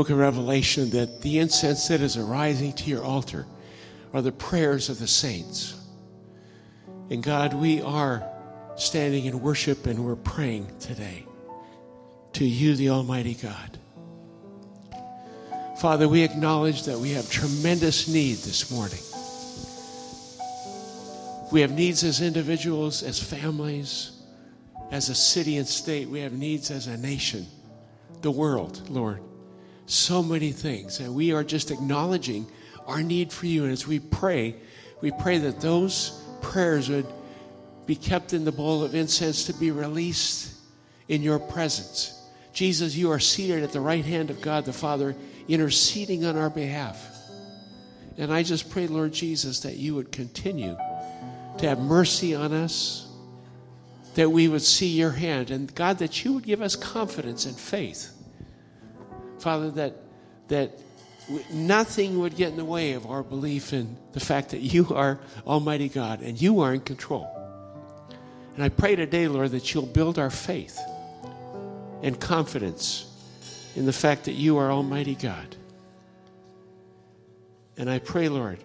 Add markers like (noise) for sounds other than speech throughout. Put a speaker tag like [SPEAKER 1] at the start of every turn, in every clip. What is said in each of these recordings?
[SPEAKER 1] book of Revelation that the incense that is arising to your altar are the prayers of the saints. And God, we are standing in worship and we're praying today to you, the Almighty God. Father, we acknowledge that we have tremendous need this morning. We have needs as individuals, as families, as a city and state. We have needs as a nation, the world, Lord. So many things. And we are just acknowledging our need for you. And as we pray, we pray that those prayers would be kept in the bowl of incense to be released in your presence. Jesus, you are seated at the right hand of God the Father, interceding on our behalf. And I just pray, Lord Jesus, that you would continue to have mercy on us, that we would see your hand, and God, that you would give us confidence and faith. Father, that, that nothing would get in the way of our belief in the fact that you are Almighty God and you are in control. And I pray today, Lord, that you'll build our faith and confidence in the fact that you are Almighty God. And I pray, Lord,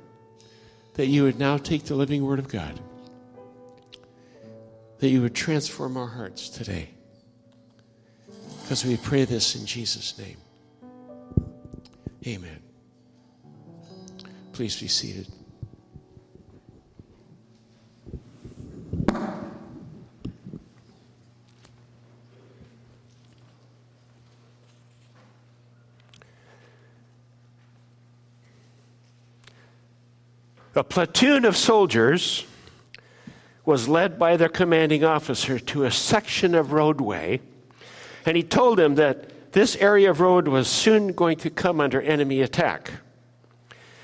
[SPEAKER 1] that you would now take the living Word of God, that you would transform our hearts today. Because we pray this in Jesus' name. Amen. Please be seated. A platoon of soldiers was led by their commanding officer to a section of roadway, and he told them that this area of road was soon going to come under enemy attack.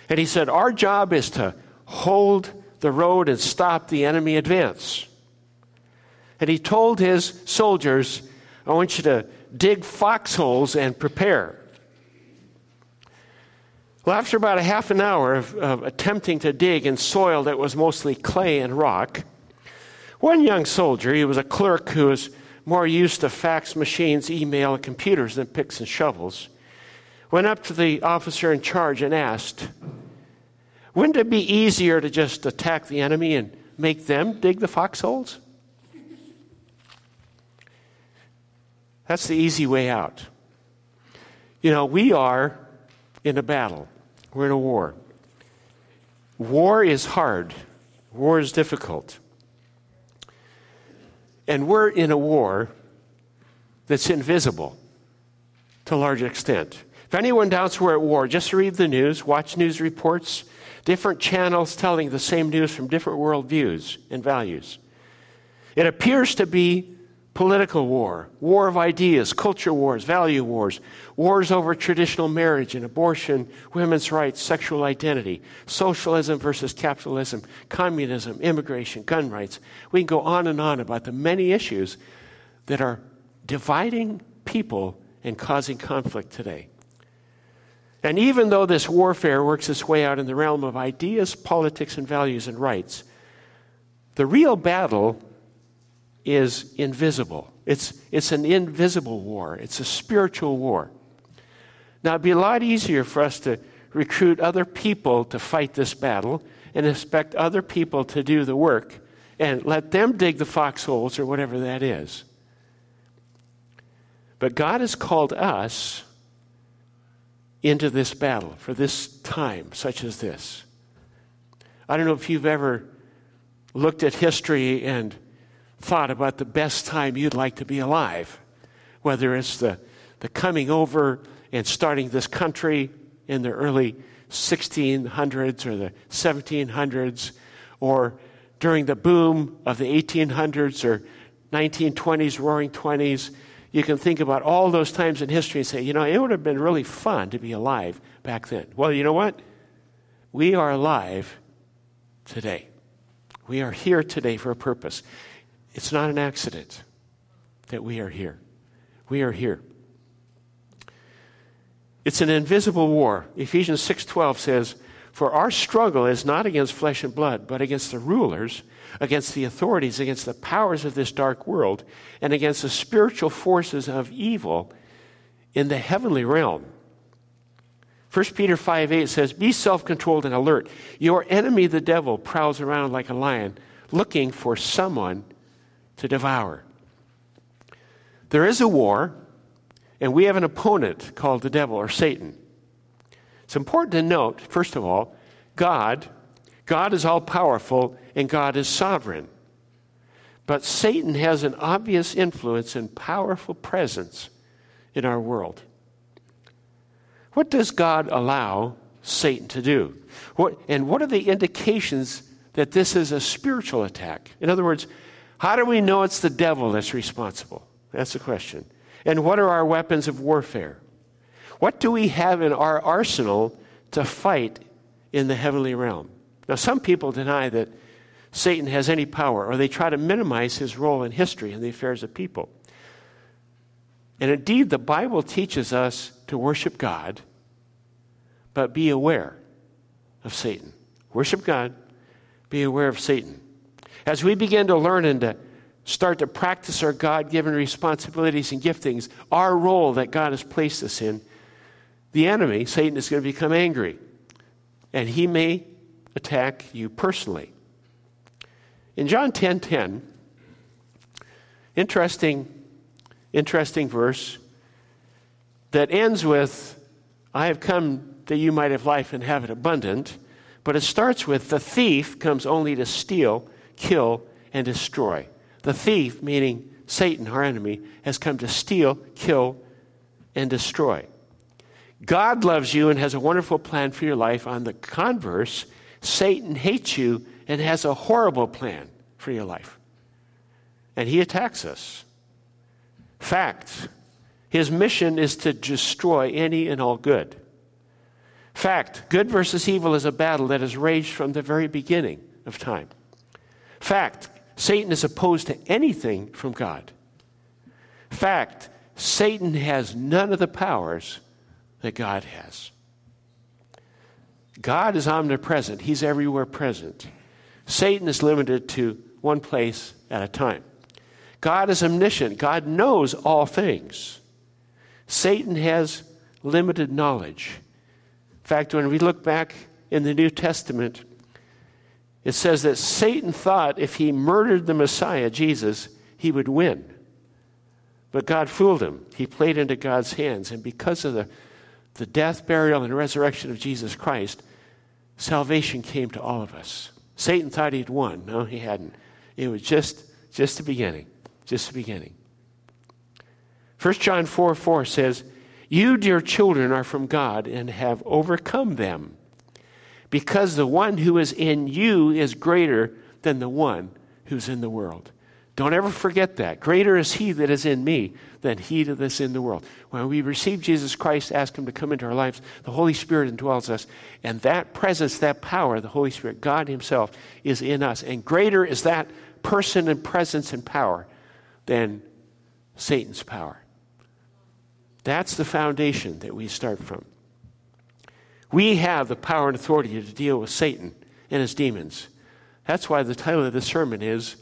[SPEAKER 1] And he said, Our job is to hold the road and stop the enemy advance. And he told his soldiers, I want you to dig foxholes and prepare. Well, after about a half an hour of, of, attempting to dig in soil that was mostly clay and rock, one young soldier, he was a clerk who was more used to fax machines, email, and computers than picks and shovels, went up to the officer in charge and asked, Wouldn't it be easier to just attack the enemy and make them dig the foxholes? That's the easy way out. You know, we are in a battle. We're in a war. War is hard, war is difficult. And we're in a war that's invisible to a large extent. If anyone doubts we're at war, just read the news, watch news reports, different channels telling the same news from different worldviews and values. It appears to be political war, war of ideas, culture wars, value wars, wars over traditional marriage and abortion, women's rights, sexual identity, socialism versus capitalism, communism, immigration, gun rights. We can go on and on about the many issues that are dividing people and causing conflict today. And even though this warfare works its way out in the realm of ideas, politics, and values and rights, the real battle is invisible. It's, it's an invisible war, it's a spiritual war. Now, it'd be a lot easier for us to recruit other people to fight this battle and expect other people to do the work and let them dig the foxholes or whatever that is. But God has called us into this battle for this time, such as this. I don't know if you've ever looked at history and thought about the best time you'd like to be alive, whether it's the, the coming over and starting this country in the early 1600s or the 1700s, or during the boom of the 1800s or 1920s, roaring 20s. You can think about all those times in history and say, you know, it would have been really fun to be alive back then. Well, you know what? We are alive today. We are here today for a purpose. It's not an accident that we are here. We are here. It's an invisible war. Ephesians 6:12 says, "For our struggle is not against flesh and blood, but against the rulers, against the authorities, against the powers of this dark world, and against the spiritual forces of evil in the heavenly realm." 1 Peter 5 8 says, Be self controlled and alert. Your enemy, the devil, prowls around like a lion, looking for someone to devour. There is a war, and we have an opponent called the devil or Satan. It's important to note, first of all, God, God is all powerful and God is sovereign. But Satan has an obvious influence and powerful presence in our world. What does God allow Satan to do? What, and what are the indications that this is a spiritual attack? In other words, how do we know it's the devil that's responsible? That's the question. And what are our weapons of warfare? What do we have in our arsenal to fight in the heavenly realm? Now, some people deny that Satan has any power, or they try to minimize his role in history and the affairs of people. And indeed, the Bible teaches us to worship God, but be aware of Satan. Worship God, be aware of Satan. As we begin to learn and to start to practice our God given responsibilities and giftings, our role that God has placed us in, the enemy, Satan, is going to become angry. And he may attack you personally. In John 10:10, 10, 10, interesting interesting verse that ends with, I have come that you might have life and have it abundant. But it starts with, the thief comes only to steal, kill, and destroy. The thief, meaning Satan, our enemy, has come to steal, kill, and destroy. God loves you and has a wonderful plan for your life. On the converse, Satan hates you and has a horrible plan for your life. And he attacks us. Fact. His mission is to destroy any and all good. Fact. Good versus evil is a battle that has raged from the very beginning of time. Fact. Satan is opposed to anything from God. Fact. Satan has none of the powers that God has. God is omnipresent, He's everywhere present. Satan is limited to one place at a time. God is omniscient, God knows all things. Satan has limited knowledge. In fact, when we look back in the New Testament, it says that Satan thought if he murdered the Messiah, Jesus, he would win. But God fooled him. He played into God's hands. And because of the, the death, burial, and resurrection of Jesus Christ, salvation came to all of us. Satan thought he'd won. No, he hadn't. It was just, just the beginning just the beginning. 1 John 4 4 says, You, dear children, are from God and have overcome them, because the one who is in you is greater than the one who's in the world. Don't ever forget that. Greater is he that is in me than he that is in the world. When we receive Jesus Christ, ask him to come into our lives, the Holy Spirit indwells us. And that presence, that power, the Holy Spirit, God himself, is in us. And greater is that person and presence and power than Satan's power. That's the foundation that we start from. We have the power and authority to deal with Satan and his demons. That's why the title of the sermon is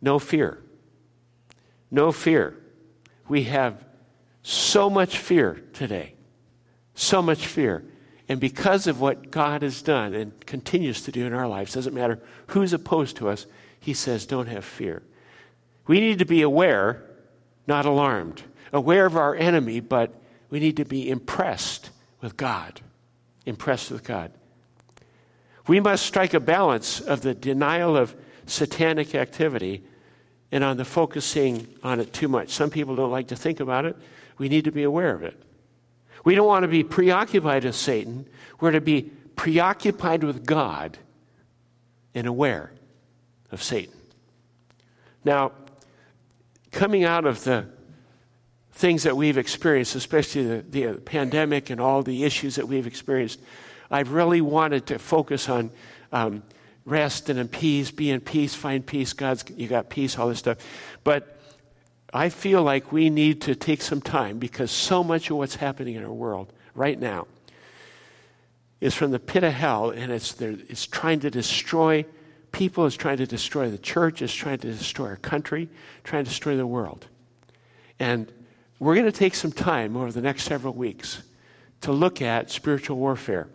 [SPEAKER 1] No Fear. No fear. We have so much fear today. So much fear. And because of what God has done and continues to do in our lives, doesn't matter who's opposed to us, He says, don't have fear. We need to be aware, not alarmed, aware of our enemy, but we need to be impressed with God. Impressed with God. We must strike a balance of the denial of satanic activity and on the focusing on it too much. Some people don't like to think about it. We need to be aware of it. We don't want to be preoccupied with Satan. We're to be preoccupied with God and aware of Satan. Now, coming out of the things that we've experienced, especially the, the pandemic and all the issues that we've experienced, I've really wanted to focus on um, rest and in peace, be in peace, find peace. God's, you got peace, all this stuff. But I feel like we need to take some time because so much of what's happening in our world right now is from the pit of hell and it's, there, it's trying to destroy people, is trying to destroy the church, is trying to destroy our country, trying to destroy the world. And we're going to take some time over the next several weeks to look at spiritual warfare.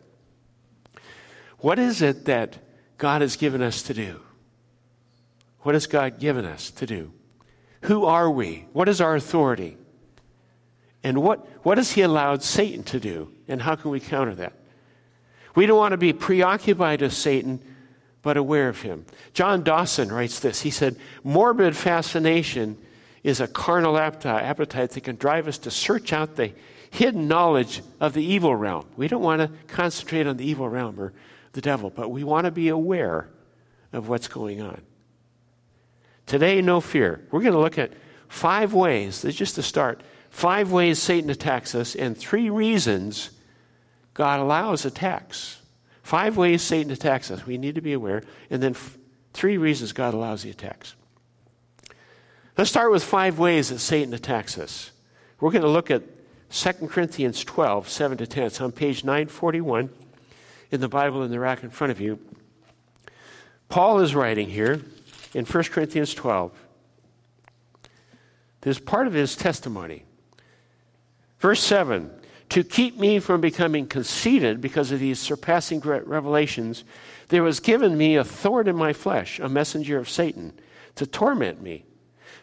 [SPEAKER 1] What is it that God has given us to do? What has God given us to do? Who are we? What is our authority? And what, what has He allowed Satan to do? And how can we counter that? We don't want to be preoccupied with Satan, but aware of him. John Dawson writes this. He said, Morbid fascination is a carnal appetite that can drive us to search out the hidden knowledge of the evil realm. We don't want to concentrate on the evil realm or the devil, but we want to be aware of what's going on. Today, no fear. We're going to look at five ways, just to start, five ways Satan attacks us, and three reasons God allows attacks. Five ways Satan attacks us. We need to be aware. And then f- three reasons God allows the attacks. Let's start with five ways that Satan attacks us. We're going to look at 2 Corinthians 12, 7 to 10. It's on page 941 in the Bible in the rack in front of you. Paul is writing here in 1 Corinthians 12. This is part of his testimony. Verse 7 To keep me from becoming conceited because of these surpassing revelations, there was given me a thorn in my flesh, a messenger of Satan, to torment me.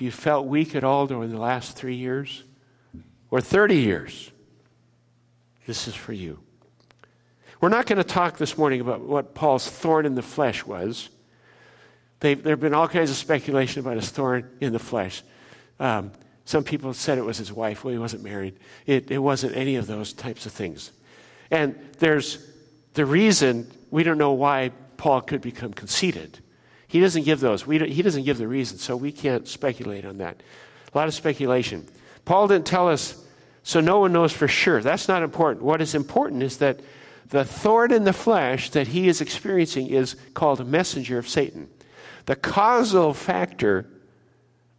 [SPEAKER 1] If you felt weak at all during the last three years or 30 years, this is for you. We're not going to talk this morning about what Paul's thorn in the flesh was. there have been all kinds of speculation about his thorn in the flesh. Um, some people said it was his wife. Well, he wasn't married. It, it wasn't any of those types of things. And there's the reason we don't know why Paul could become conceited. He doesn't give those. he doesn't give the reason, so we can't speculate on that. A lot of speculation. Paul didn't tell us, so no one knows for sure. That's not important. What is important is that the thorn in the flesh that he is experiencing is called a messenger of Satan. The causal factor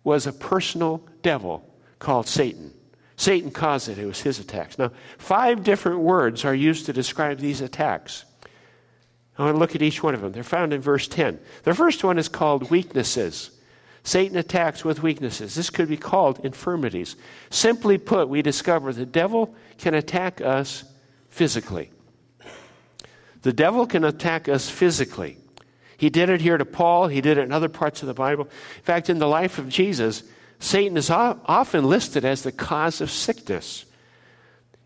[SPEAKER 1] was a personal devil called Satan. Satan caused it, it was his attacks. Now, five different words are used to describe these attacks. I want to look at each one of them. They're found in verse 10. The first one is called weaknesses. Satan attacks with weaknesses. This could be called infirmities. Simply put, we discover the devil can attack us physically. The devil can attack us physically. He did it here to Paul, he did it in other parts of the Bible. In fact, in the life of Jesus, Satan is often listed as the cause of sickness.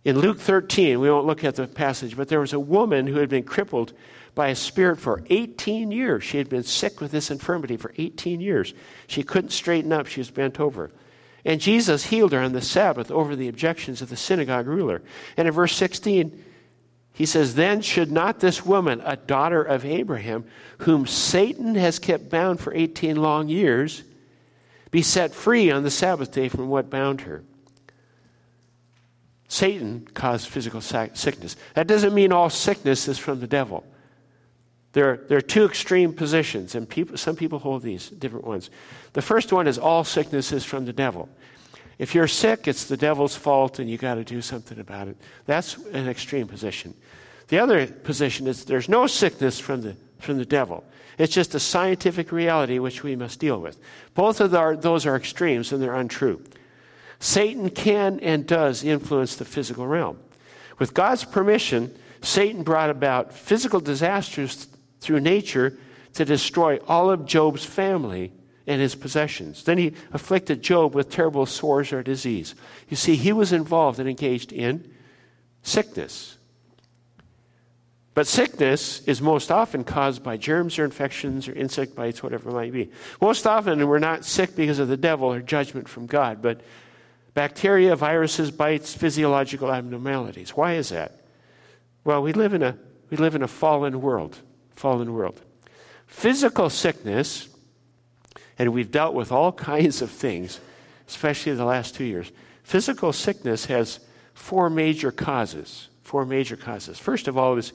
[SPEAKER 1] In Luke 13, we won't look at the passage, but there was a woman who had been crippled by a spirit for 18 years. She had been sick with this infirmity for 18 years. She couldn't straighten up, she was bent over. And Jesus healed her on the Sabbath over the objections of the synagogue ruler. And in verse 16, he says, Then should not this woman, a daughter of Abraham, whom Satan has kept bound for 18 long years, be set free on the Sabbath day from what bound her? Satan caused physical sickness. That doesn't mean all sickness is from the devil. There, there are two extreme positions, and people, some people hold these different ones. The first one is all sickness is from the devil. If you're sick, it's the devil's fault and you got to do something about it. That's an extreme position. The other position is there's no sickness from the, from the devil. It's just a scientific reality which we must deal with. Both of our, those are extremes and they're untrue. Satan can and does influence the physical realm. With God's permission, Satan brought about physical disasters through nature to destroy all of Job's family and his possessions. Then he afflicted Job with terrible sores or disease. You see, he was involved and engaged in sickness. But sickness is most often caused by germs or infections or insect bites, whatever it might be. Most often, we're not sick because of the devil or judgment from God, but bacteria, viruses, bites, physiological abnormalities. Why is that? Well, we live in a, we live in a fallen world. Fallen world. Physical sickness and we've dealt with all (laughs) kinds of things, especially the last two years. Physical sickness has four major causes. Four major causes. First of all, is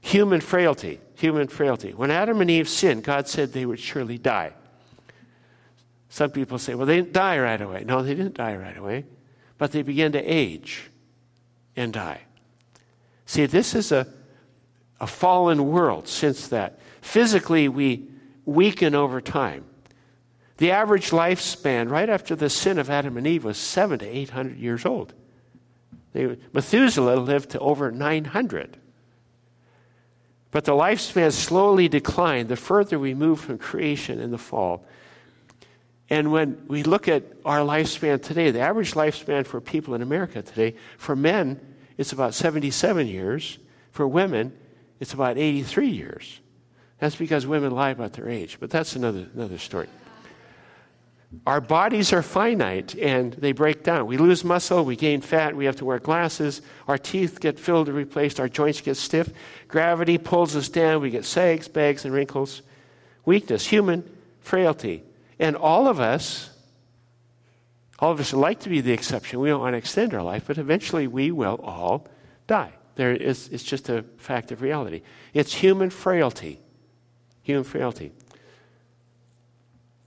[SPEAKER 1] human frailty. Human frailty. When Adam and Eve sinned, God said they would surely die. Some people say, well, they didn't die right away. No, they didn't die right away, but they began to age and die. See, this is a, a fallen world since that. Physically, we weaken over time. The average lifespan right after the sin of Adam and Eve was seven to 800 years old. They, Methuselah lived to over 900. But the lifespan slowly declined the further we move from creation in the fall. And when we look at our lifespan today, the average lifespan for people in America today, for men, it's about 77 years. For women, it's about 83 years. That's because women lie about their age, but that's another, another story. Our bodies are finite and they break down. We lose muscle, we gain fat, we have to wear glasses, our teeth get filled and replaced, our joints get stiff, gravity pulls us down, we get sags, bags, and wrinkles. Weakness, human frailty. And all of us, all of us like to be the exception. We don't want to extend our life, but eventually we will all die. There is, it's just a fact of reality. It's human frailty. Human frailty.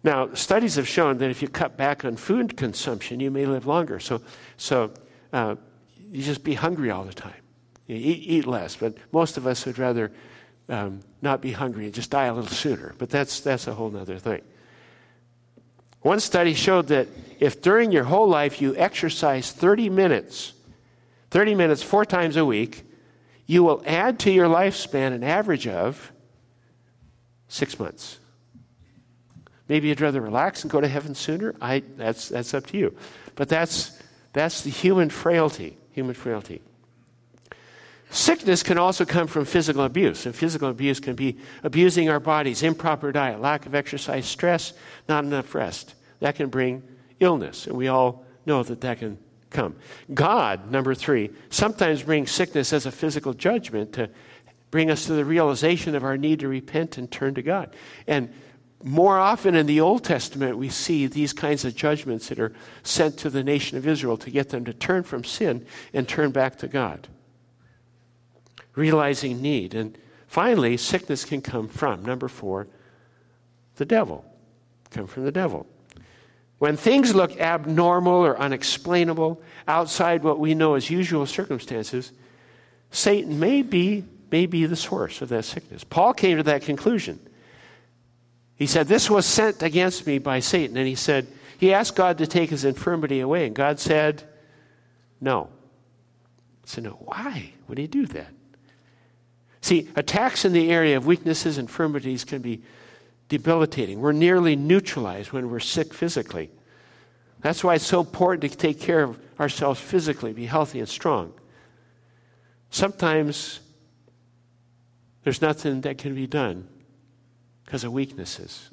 [SPEAKER 1] Now, studies have shown that if you cut back on food consumption, you may live longer. So, so uh, you just be hungry all the time. You eat, eat less, but most of us would rather um, not be hungry and just die a little sooner. But that's, that's a whole other thing. One study showed that if during your whole life you exercise 30 minutes, 30 minutes four times a week, you will add to your lifespan an average of six months. Maybe you'd rather relax and go to heaven sooner. I, that's, that's up to you. But that's, that's the human frailty. Human frailty. Sickness can also come from physical abuse, and physical abuse can be abusing our bodies, improper diet, lack of exercise, stress, not enough rest. That can bring illness, and we all know that that can come. God, number three, sometimes brings sickness as a physical judgment to bring us to the realization of our need to repent and turn to God. And more often in the Old Testament, we see these kinds of judgments that are sent to the nation of Israel to get them to turn from sin and turn back to God. Realizing need. And finally, sickness can come from, number four, the devil. Come from the devil. When things look abnormal or unexplainable outside what we know as usual circumstances, Satan may be, may be the source of that sickness. Paul came to that conclusion. He said, This was sent against me by Satan. And he said, He asked God to take his infirmity away. And God said, No. Said, No, why would he do that? See, attacks in the area of weaknesses, infirmities can be debilitating. We're nearly neutralized when we're sick physically. That's why it's so important to take care of ourselves physically, be healthy and strong. Sometimes there's nothing that can be done because of weaknesses.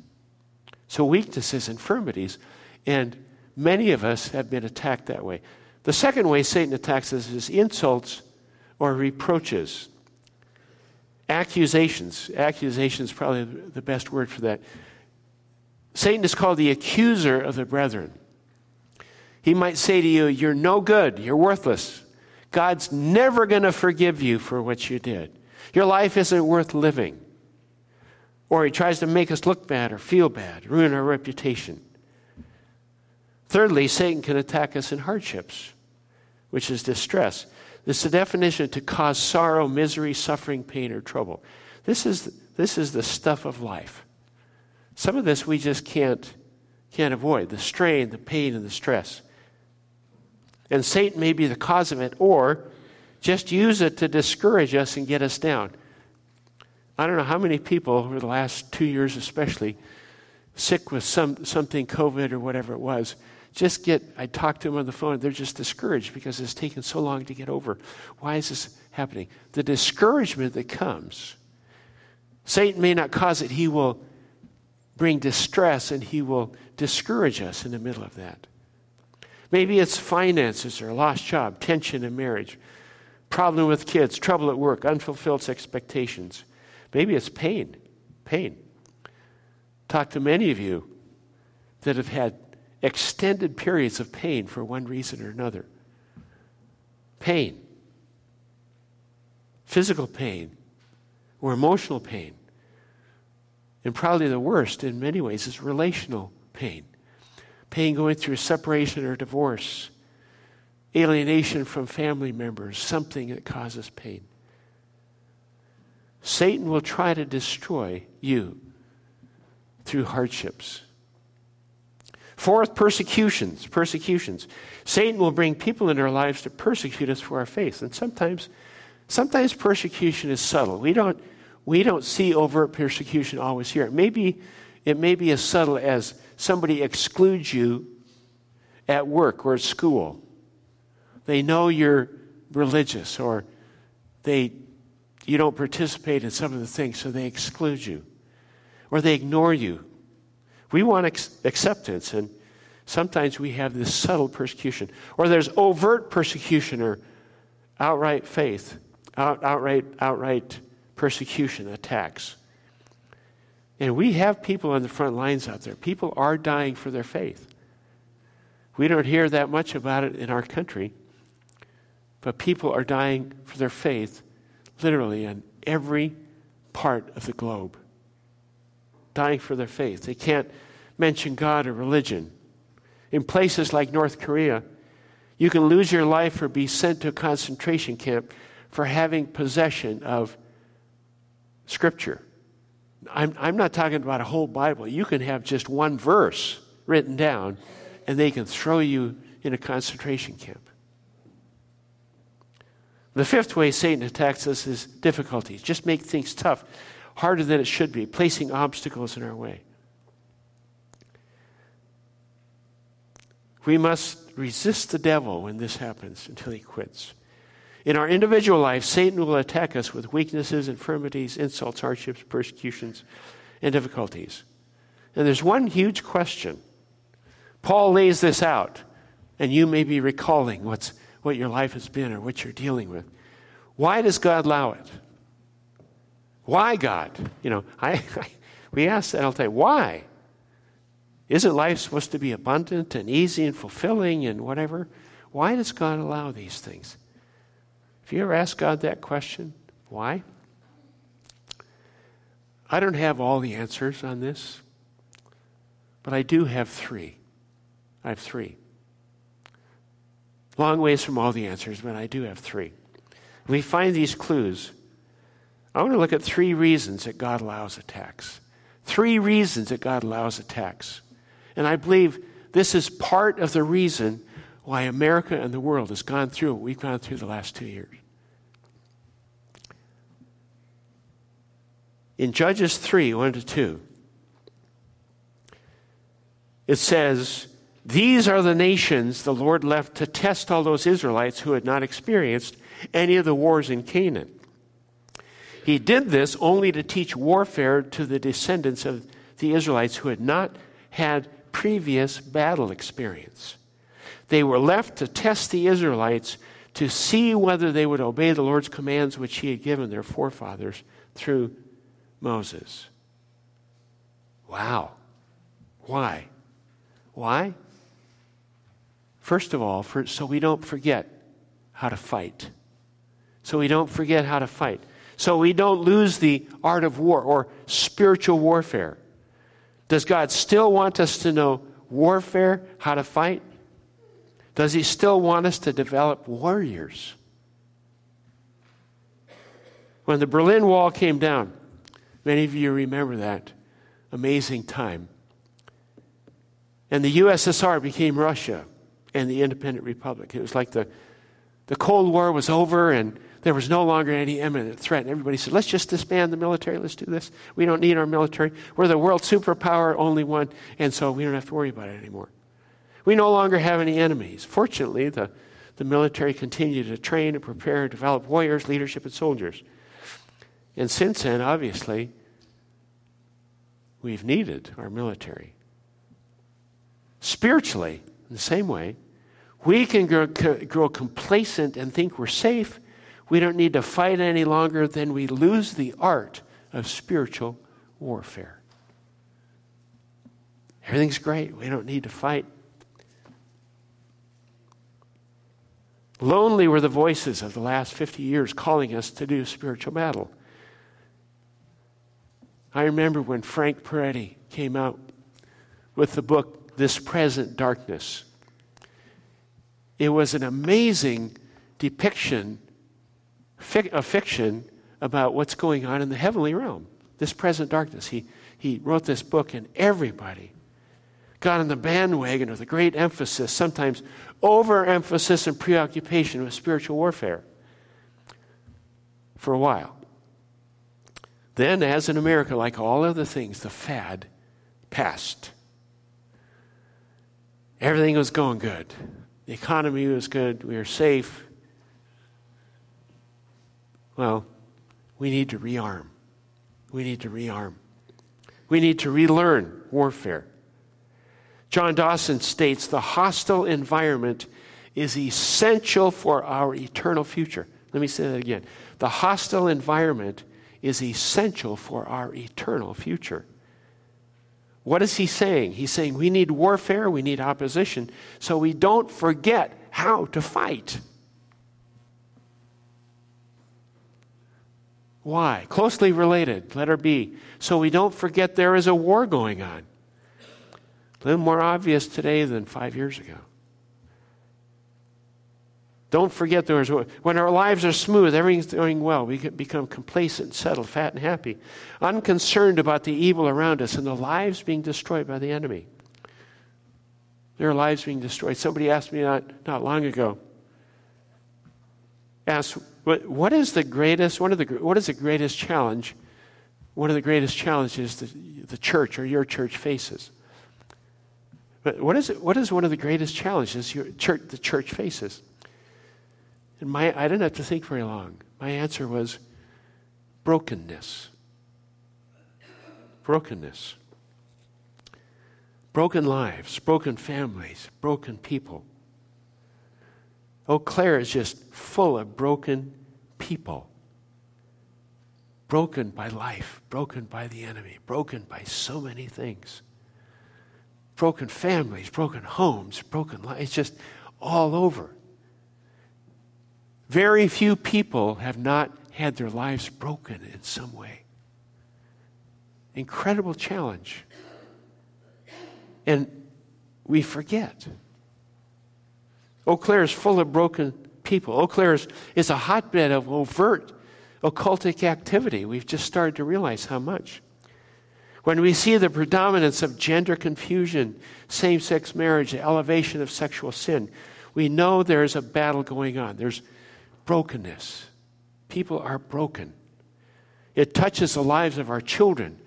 [SPEAKER 1] So, weaknesses, infirmities, and many of us have been attacked that way. The second way Satan attacks us is insults or reproaches. Accusations. Accusations is probably the best word for that. Satan is called the accuser of the brethren. He might say to you, You're no good, you're worthless. God's never going to forgive you for what you did. Your life isn't worth living. Or he tries to make us look bad or feel bad, ruin our reputation. Thirdly, Satan can attack us in hardships, which is distress. Is the definition to cause sorrow, misery, suffering, pain, or trouble. This is, this is the stuff of life. Some of this we just can't, can't avoid the strain, the pain, and the stress. And Satan may be the cause of it, or just use it to discourage us and get us down. I don't know how many people over the last two years, especially, sick with some, something, COVID or whatever it was, just get, I talk to them on the phone, they're just discouraged because it's taken so long to get over. Why is this happening? The discouragement that comes, Satan may not cause it, he will bring distress and he will discourage us in the middle of that. Maybe it's finances or a lost job, tension in marriage, problem with kids, trouble at work, unfulfilled expectations. Maybe it's pain. Pain. Talk to many of you that have had extended periods of pain for one reason or another. Pain. physical pain or emotional pain. And probably the worst in many ways is relational pain. Pain going through separation or divorce, alienation from family members, something that causes pain. Satan will try to destroy you through hardships. Fourth, persecutions. Persecutions. Satan will bring people into our lives to persecute us for our faith. And sometimes, sometimes persecution is subtle. We don't, we don't see overt persecution always here. It may, be, it may be as subtle as somebody excludes you at work or at school. They know you're religious or they, you don't participate in some of the things, so they exclude you or they ignore you. We want ex- acceptance, and sometimes we have this subtle persecution. Or there's overt persecution or outright faith, out, outright, outright persecution, attacks. And we have people on the front lines out there. People are dying for their faith. We don't hear that much about it in our country, but people are dying for their faith literally in every part of the globe. Dying for their faith. They can't mention God or religion. In places like North Korea, you can lose your life or be sent to a concentration camp for having possession of Scripture. I'm, I'm not talking about a whole Bible. You can have just one verse written down, and they can throw you in a concentration camp. The fifth way Satan attacks us is difficulties. Just make things tough, harder than it should be, placing obstacles in our way. We must resist the devil when this happens until he quits. In our individual life, Satan will attack us with weaknesses, infirmities, insults, hardships, persecutions, and difficulties. And there's one huge question. Paul lays this out, and you may be recalling what's, what your life has been or what you're dealing with. Why does God allow it? Why, God? You know, I, I we ask that all the time. Why? Isn't life supposed to be abundant and easy and fulfilling and whatever? Why does God allow these things? If you ever ask God that question? Why? I don't have all the answers on this, but I do have three. I have three. Long ways from all the answers, but I do have three. We find these clues. I want to look at three reasons that God allows attacks. Three reasons that God allows attacks. And I believe this is part of the reason why America and the world has gone through what we've gone through the last two years. In Judges 3 1 to 2, it says, These are the nations the Lord left to test all those Israelites who had not experienced any of the wars in Canaan. He did this only to teach warfare to the descendants of the Israelites who had not had previous battle experience. They were left to test the Israelites to see whether they would obey the Lord's commands which He had given their forefathers through Moses. Wow. Why? Why? First of all, for, so we don't forget how to fight. So we don't forget how to fight. So we don't lose the art of war or spiritual warfare. Does God still want us to know warfare, how to fight? Does He still want us to develop warriors? When the Berlin Wall came down, many of you remember that amazing time. And the USSR became Russia and the independent republic. It was like the, the Cold War was over and there was no longer any imminent threat. Everybody said, let's just disband the military. Let's do this. We don't need our military. We're the world superpower, only one. And so we don't have to worry about it anymore. We no longer have any enemies. Fortunately, the, the military continued to train and prepare and develop warriors, leadership, and soldiers. And since then, obviously, we've needed our military. Spiritually, in the same way, we can grow, grow complacent and think we're safe we don't need to fight any longer, then we lose the art of spiritual warfare. Everything's great. We don't need to fight. Lonely were the voices of the last 50 years calling us to do spiritual battle. I remember when Frank Peretti came out with the book, This Present Darkness. It was an amazing depiction, a fiction about what's going on in the heavenly realm, this present darkness. He, he wrote this book, and everybody got on the bandwagon with a great emphasis, sometimes overemphasis and preoccupation with spiritual warfare for a while. Then, as in America, like all other things, the fad passed. Everything was going good. The economy was good. We were safe. Well, we need to rearm. We need to rearm. We need to relearn warfare. John Dawson states the hostile environment is essential for our eternal future. Let me say that again. The hostile environment is essential for our eternal future. What is he saying? He's saying we need warfare, we need opposition, so we don't forget how to fight. Why? Closely related, letter B. So we don't forget there is a war going on. A little more obvious today than five years ago. Don't forget there is war. when our lives are smooth, everything's going well, we become complacent, settled, fat, and happy, unconcerned about the evil around us and the lives being destroyed by the enemy. Their lives being destroyed. Somebody asked me not, not long ago, asked, what, what is the greatest, one of the, what is the greatest challenge, one of the greatest challenges the, the church or your church faces? But what is, what is one of the greatest challenges your church, the church faces? And my, I didn't have to think very long. My answer was brokenness. Brokenness. Broken lives, broken families, broken people. Eau Claire is just full of broken people. Broken by life, broken by the enemy, broken by so many things. Broken families, broken homes, broken lives. It's just all over. Very few people have not had their lives broken in some way. Incredible challenge. And we forget. Eau Claire is full of broken people. Eau Claire is, is a hotbed of overt occultic activity. We've just started to realize how much. When we see the predominance of gender confusion, same sex marriage, the elevation of sexual sin, we know there's a battle going on. There's brokenness. People are broken. It touches the lives of our children,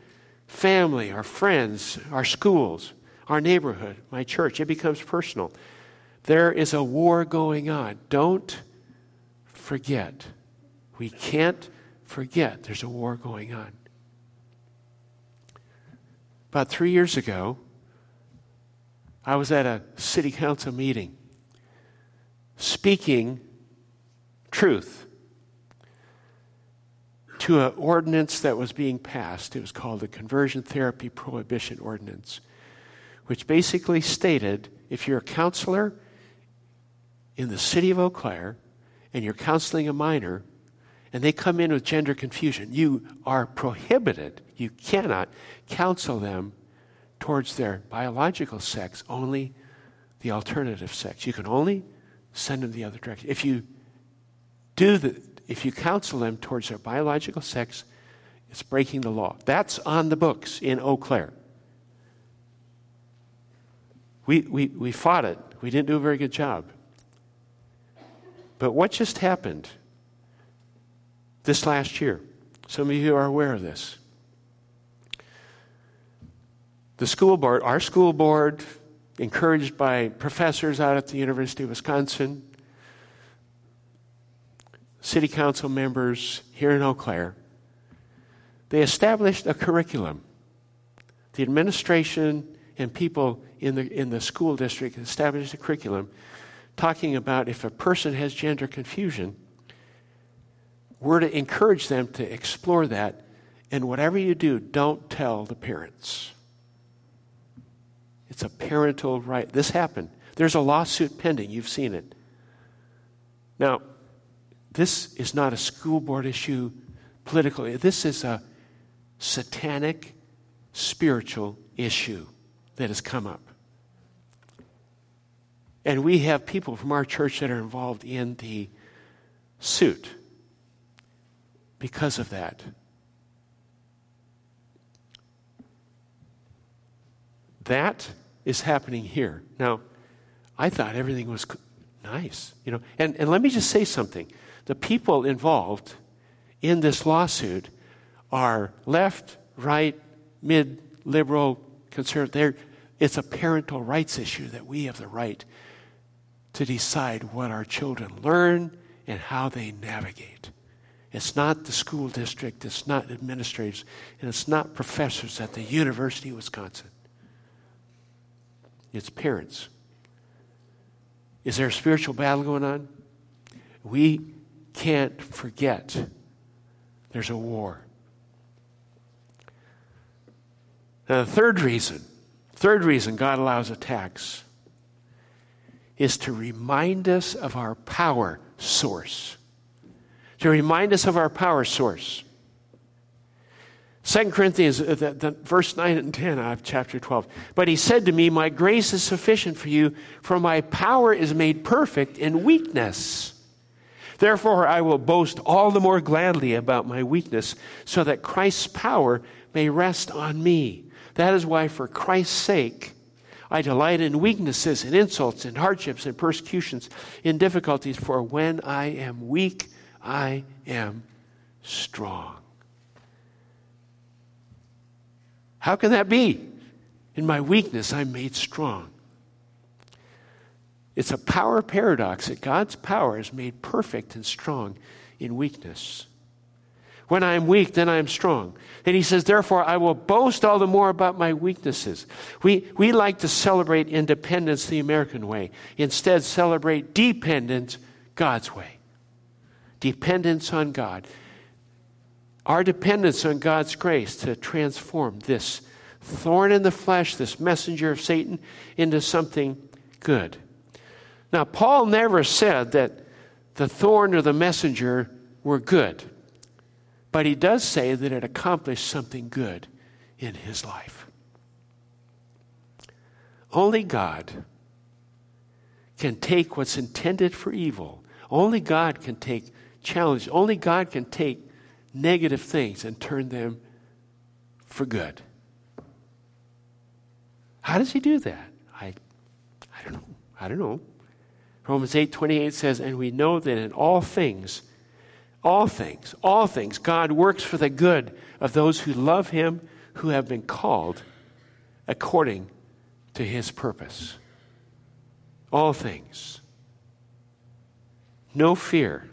[SPEAKER 1] family, our friends, our schools, our neighborhood, my church. It becomes personal. There is a war going on. Don't forget. We can't forget there's a war going on. About three years ago, I was at a city council meeting speaking truth to an ordinance that was being passed. It was called the Conversion Therapy Prohibition Ordinance, which basically stated if you're a counselor in the city of Eau Claire and you're counseling a minor and they come in with gender confusion, you are prohibited. You cannot counsel them towards their biological sex, only the alternative sex. You can only send them the other direction. If you do the, if you counsel them towards their biological sex, it's breaking the law. That's on the books in Eau Claire. We, we, we fought it. We didn't do a very good job. But what just happened this last year? Some of you are aware of this. The school board, our school board, encouraged by professors out at the University of Wisconsin, city council members here in Eau Claire, they established a curriculum. The administration and people in the, in the school district established a curriculum talking about if a person has gender confusion, we're to encourage them to explore that. And whatever you do, don't tell the parents. It's a parental right. This happened. There's a lawsuit pending. You've seen it. Now, this is not a school board issue politically. This is a satanic spiritual issue that has come up. And we have people from our church that are involved in the suit because of that. That is happening here. Now, I thought everything was nice, you know. And, and let me just say something. The people involved in this lawsuit are left, right, mid, liberal, conservative. it's a parental rights issue that we have the right to decide what our children learn and how they navigate. It's not the school district, it's not administrators, and it's not professors at the University of Wisconsin. It's parents. Is there a spiritual battle going on? We can't forget there's a war. Now, the third reason, third reason God allows attacks is to remind us of our power source. To remind us of our power source. 2 Corinthians, uh, the, the, verse 9 and 10 of chapter 12. But he said to me, My grace is sufficient for you, for my power is made perfect in weakness. Therefore, I will boast all the more gladly about my weakness, so that Christ's power may rest on me. That is why, for Christ's sake, I delight in weaknesses and insults and hardships and persecutions, in difficulties, for when I am weak, I am strong. How can that be? In my weakness, I'm made strong. It's a power paradox that God's power is made perfect and strong in weakness. When I am weak, then I am strong. And he says, Therefore, I will boast all the more about my weaknesses. We, we like to celebrate independence the American way. Instead, celebrate dependence God's way. Dependence on God. Our dependence on God's grace to transform this thorn in the flesh, this messenger of Satan, into something good. Now, Paul never said that the thorn or the messenger were good. But he does say that it accomplished something good in his life. Only God can take what's intended for evil. Only God can take challenge. Only God can take negative things and turn them for good. How does he do that? I, I don't know. I don't know. Romans 8 28 says, And we know that in all things, all things, all things, God works for the good of those who love Him, who have been called according to His purpose. All things. No fear.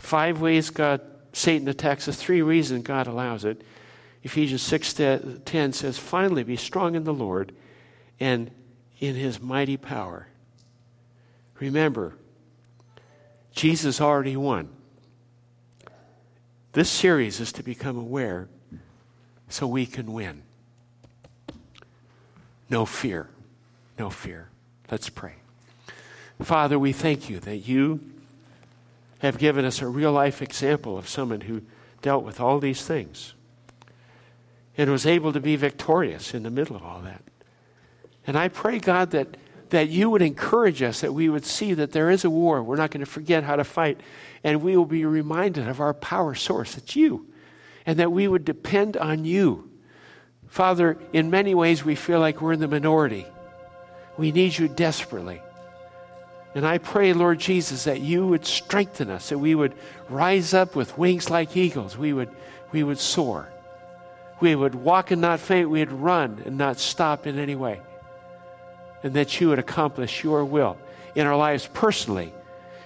[SPEAKER 1] Five ways God, Satan attacks us, three reasons God allows it. Ephesians 6 10 says, Finally, be strong in the Lord and in his mighty power. Remember, Jesus already won. This series is to become aware so we can win. No fear. No fear. Let's pray. Father, we thank you that you have given us a real life example of someone who dealt with all these things and was able to be victorious in the middle of all that. And I pray, God, that that you would encourage us, that we would see that there is a war. We're not going to forget how to fight. And we will be reminded of our power source. It's you. And that we would depend on you. Father, in many ways, we feel like we're in the minority. We need you desperately. And I pray, Lord Jesus, that you would strengthen us, that we would rise up with wings like eagles. We would, we would soar. We would walk and not faint. We would run and not stop in any way and that you would accomplish your will in our lives personally,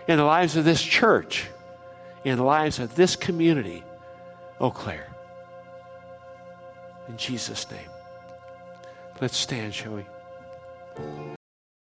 [SPEAKER 1] in the lives of this church, in the lives of this community, Eau Claire. In Jesus' name. Let's stand, shall we?